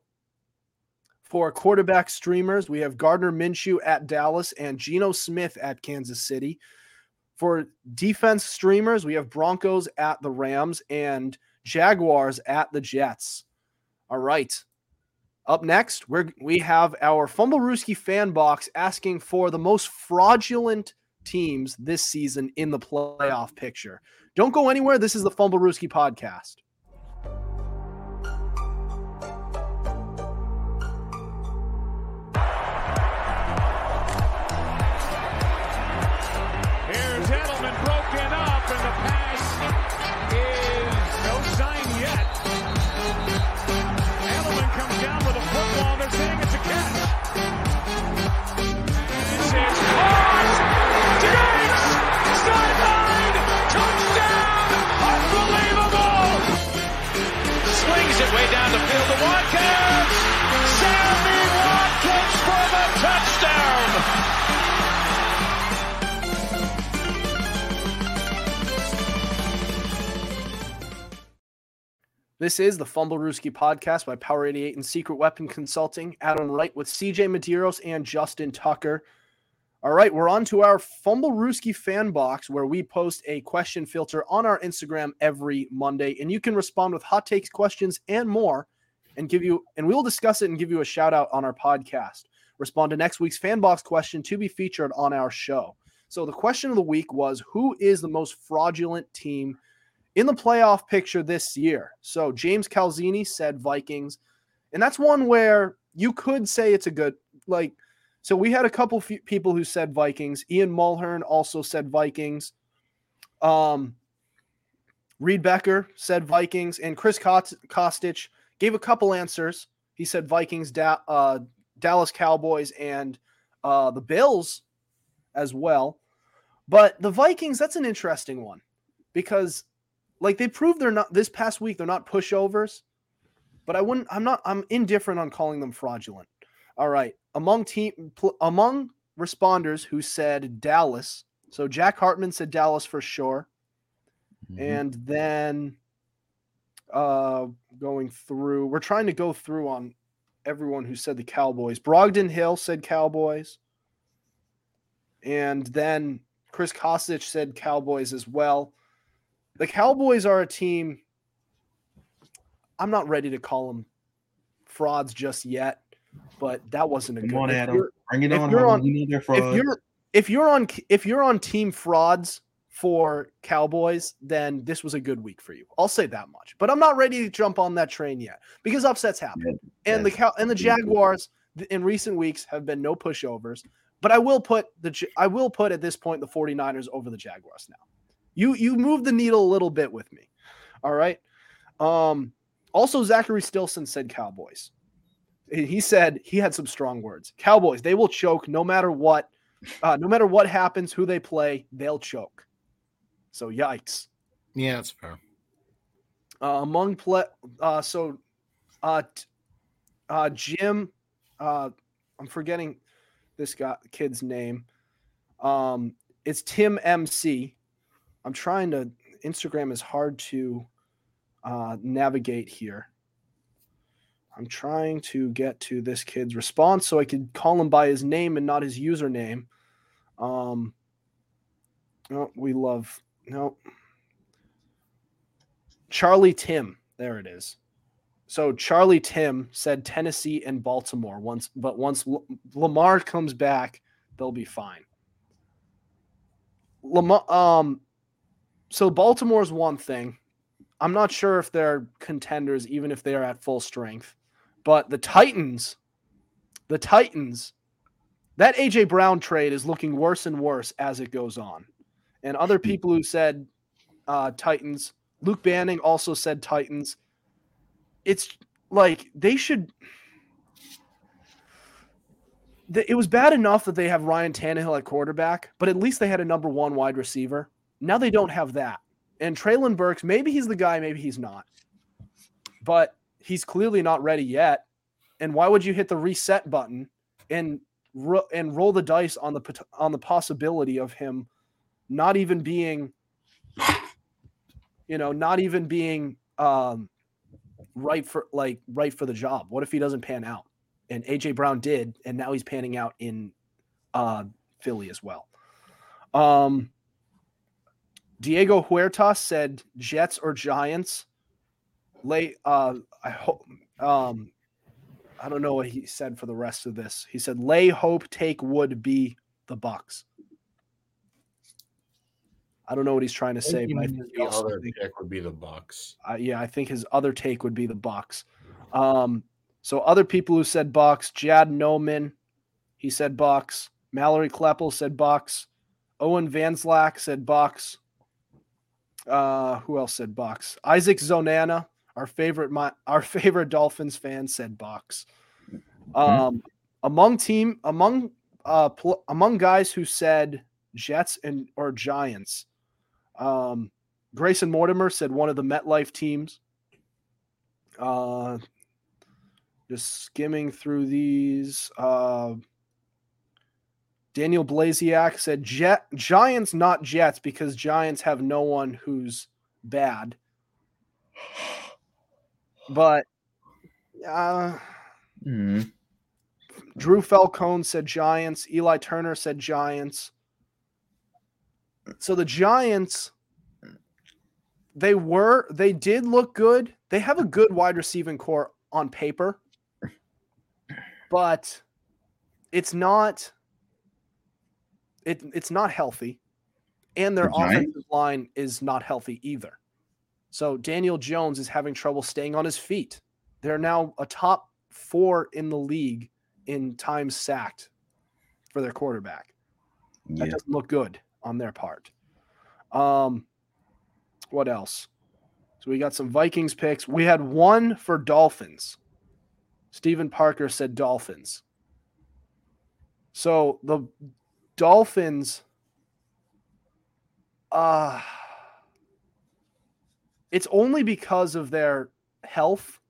For quarterback streamers, we have Gardner Minshew at Dallas and Geno Smith at Kansas City. For defense streamers, we have Broncos at the Rams and Jaguars at the Jets. All right. Up next, we we have our Fumblerooski fan box asking for the most fraudulent teams this season in the playoff picture. Don't go anywhere. This is the Fumblerooski podcast. This is the Fumblerooski podcast by Power 88 and Secret Weapon Consulting. Adam Wright with CJ Medeiros and Justin Tucker. All right, we're on to our Fumblerooski fan box where we post a question filter on our Instagram every Monday, and you can respond with hot takes, questions, and more, and give you and we'll discuss it and give you a shout out on our podcast. Respond to next week's fan box question to be featured on our show. So the question of the week was who is the most fraudulent team in the playoff picture this year. So James Calzini said Vikings, and that's one where you could say it's a good like. So we had a couple people who said Vikings. Ian Mulhern also said Vikings. Um, Reed Becker said Vikings, and Chris Kost- Kostich gave a couple answers. He said Vikings, da- uh, Dallas Cowboys, and uh, the Bills as well. But the Vikings, that's an interesting one because like they proved they're not this past week they're not pushovers but i wouldn't i'm not i'm indifferent on calling them fraudulent. All right. Among team pl- among responders who said dallas so jack hartman said dallas for sure. And then uh going through we're trying to go through on everyone who said the cowboys. Brogdon hill said cowboys. And then chris kosich said cowboys as well the Cowboys are a team. I'm not ready to call them frauds just yet, but that wasn't a Come good. on, if Adam. you're- Bring it if on. you're on- We know If you're if you're on if you're on team frauds for Cowboys, then this was a good week for you. I'll say that much. But I'm not ready to jump on that train yet because upsets happen. and the cow and the Jaguars in recent weeks have been no pushovers. But I will put the I will put at this point the 49ers over the Jaguars now. You you move the needle a little bit with me. All right. Um also Zachary Stilson said Cowboys. He said he had some strong words. Cowboys, they will choke no matter what. Uh, no matter what happens, who they play, they'll choke. So yikes. Yeah, that's fair. Uh, among play, uh, so, uh, uh, Jim, uh, I'm forgetting this guy kid's name. Um, it's Tim MC. I'm trying to. Instagram is hard to uh, navigate here. I'm trying to get to this kid's response so I could call him by his name and not his username. Um, no, we love no. Charlie Tim. There it is. so Charlie Tim said Tennessee and Baltimore once, but once Lamar comes back, they'll be fine. Lamar, um, so Baltimore's one thing. I'm not sure if they're contenders, even if they are at full strength. But the Titans, the Titans, that AJ Brown trade is looking worse and worse as it goes on. And other people who said uh, Titans, Luke Banning also said Titans. It's like they should. It was bad enough that they have Ryan Tannehill at quarterback, but at least they had a number one wide receiver. Now they don't have that. And Treylon Burks, maybe he's the guy, maybe he's not. But he's clearly not ready yet. And why would you hit the reset button and ro- and roll the dice on the on the possibility of him not even being you know, not even being um right for like right for the job. What if he doesn't pan out? And AJ Brown did, and now he's panning out in uh Philly as well. Um Diego Huertas said Jets or Giants. Lay uh I hope um I don't know what he said for the rest of this. He said lay hope take would be the Bucs. I don't know what he's trying to say, but I think he the other think- pick would be the Bucs. uh, yeah, I think his other take would be the Bucs. Um, so other people who said Bucs, Jad Noman, he said Bucs. Mallory Kleppel said Bucs. Owen Vanslack said Bucs. Uh, who else said Bucs? Isaac Zonana, our favorite, my, our favorite Dolphins fan, said Bucs. Um, among team, among uh, pl- among guys who said Jets and or Giants, um, Grayson Mortimer said one of the MetLife teams. Uh, just skimming through these. Uh, Daniel Blaziak said Jet Giants, not Jets, because Giants have no one who's bad. But uh, Hmm. Drew Falcone said Giants. Eli Turner said Giants. So the Giants, they were, they did look good. They have a good wide receiving core on paper, but it's not. It, it's not healthy, and their The offensive line is not healthy either. So Daniel Jones is having trouble staying on his feet. They're now a top four in the league in times sacked for their quarterback. That doesn't look good on their part. Um, what else? So we got some Vikings picks. We had one for Dolphins. Stephen Parker said Dolphins. So the Dolphins, uh, it's only because of their health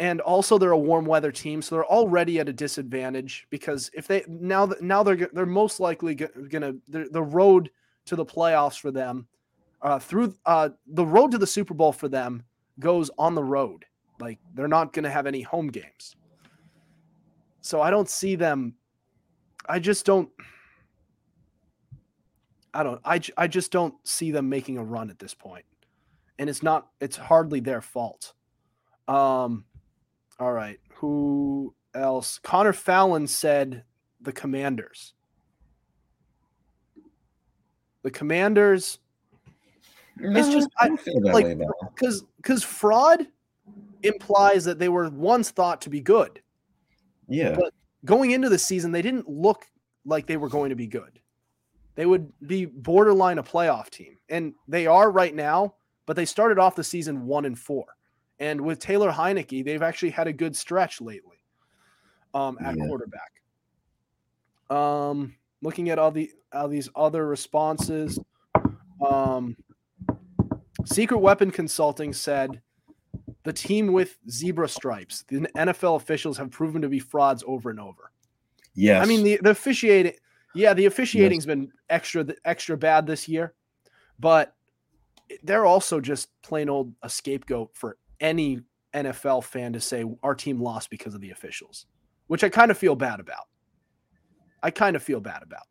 and also they're a warm weather team so they're already at a disadvantage because if they now now they're they're most likely gonna the road to the playoffs for them uh through uh the road to the super bowl for them goes on the road. Like they're not gonna have any home games. So i don't see them i just don't i don't I I just don't see them making a run at this point and it's not it's hardly their fault um all right. Who else? Connor Fallon said the Commanders. The Commanders, It's just- I like, way about them. because because fraud implies that they were once thought to be good. Yeah. but- Going into the season, they didn't look like they were going to be good. They would be borderline a playoff team, and they are right now. But they started off the season one and four, and with Taylor Heinicke, they've actually had a good stretch lately um, at Yeah. quarterback. Um, looking at all the all these other responses, um, Secret Weapon Consulting said the team with zebra stripes. The NFL officials have proven to be frauds over and over. yes. I mean, the, the officiating, yeah, the officiating's been extra extra bad this year, but they're also just plain old a scapegoat for any NFL fan to say our team lost because of the officials, which I kind of feel bad about. I kind of feel bad about.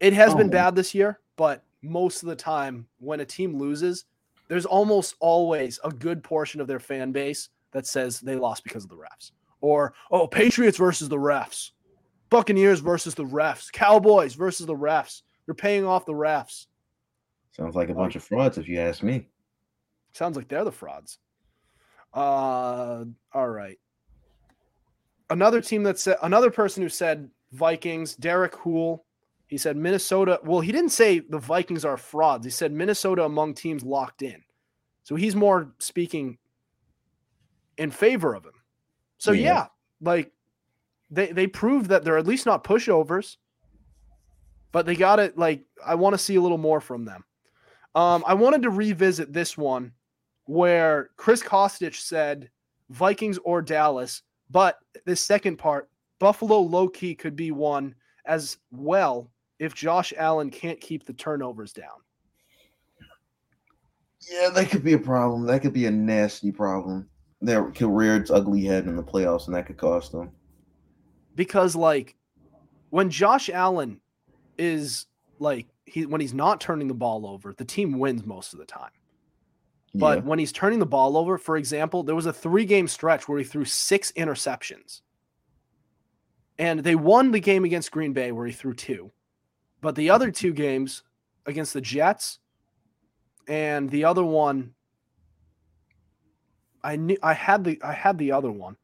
It has been Oh. bad this year, but most of the time when a team loses, there's almost always a good portion of their fan base that says they lost because of the refs. Or, oh, Patriots versus the refs. Buccaneers versus the refs. Cowboys versus the refs. You're paying off the refs. Sounds like a bunch of frauds, if you ask me. Sounds like they're the frauds. Uh, all right. Another team that said another person who said Vikings, Derek Hool. He said Minnesota. Well, he didn't say the Vikings are frauds. He said Minnesota among teams locked in. So he's more speaking in favor of him. So yeah, Yeah. like they they prove that they're at least not pushovers. But they got it. Like I want to see a little more from them. Um, I wanted to revisit this one where Chris Kostich said Vikings or Dallas, but this second part, Buffalo low key could be one as well if Josh Allen can't keep the turnovers down. Yeah, that could be a problem. That could be a nasty problem. That could rear its ugly head in the playoffs, and that could cost them. Because like when Josh Allen is like he when he's not turning the ball over, the team wins most of the time. But Yeah. when he's turning the ball over, for example, there was a three game stretch where he threw six interceptions. And they won the game against Green Bay where he threw two. But the other two games against the Jets and the other one I knew I had the I had the other one.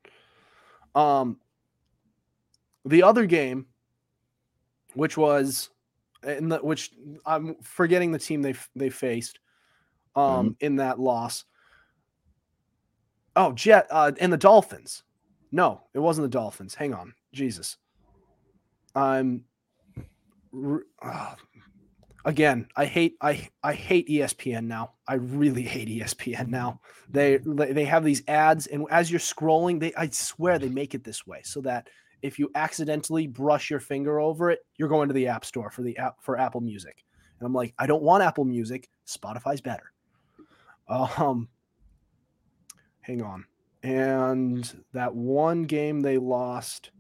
Um the other game which was in the which I'm forgetting the team they they faced um in that loss. Oh, Jet uh, and the Dolphins. No, it wasn't the Dolphins. Hang on, Jesus. I'm ah. again. I hate I I hate ESPN now. I really hate ESPN now. They they have these ads, and as you're scrolling, they I swear they make it this way so that if you accidentally brush your finger over it, you're going to the App Store for the app for Apple Music. And I'm like, I don't want Apple Music. Spotify's better. Um, hang on. And that one game they lost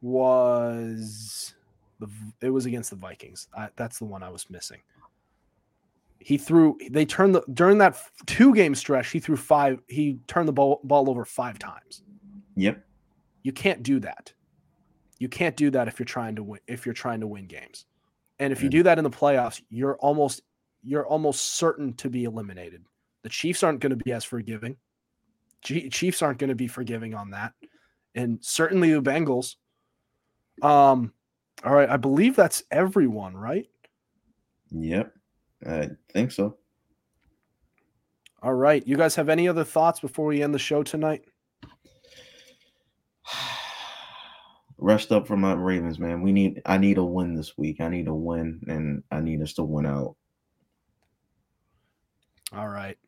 was the it was against the Vikings. I, that's the one I was missing. He threw. They turned the during that two game stretch. He threw five. He turned the ball ball over five times. Yep. You can't do that. You can't do that if you're trying to win. If you're trying to win games, and if you do that in the playoffs, you're almost you're almost certain to be eliminated. The Chiefs aren't going to be as forgiving. G- Chiefs aren't going to be forgiving on that, and certainly the Bengals. Um, all right, I believe that's everyone, right? Yep. I think so. All right, you guys have any other thoughts before we end the show tonight? Rest up for my Ravens, man. We need. I need a win this week. I need a win, and I need us to win out. All right.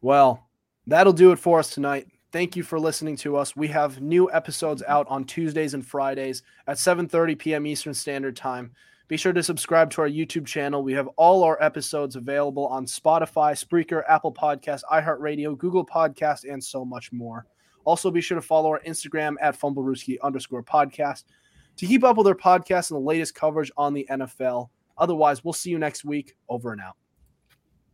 Well, that'll do it for us tonight. Thank you for listening to us. We have new episodes out on Tuesdays and Fridays at 7:30 p.m. Eastern Standard Time. Be sure to subscribe to our YouTube channel. We have all our episodes available on Spotify, Spreaker, Apple Podcasts, iHeartRadio, Google Podcast, and so much more. Also, be sure to follow our Instagram at fumblerooski underscore podcast to keep up with our podcast and the latest coverage on the NFL. Otherwise, we'll see you next week. Over and out.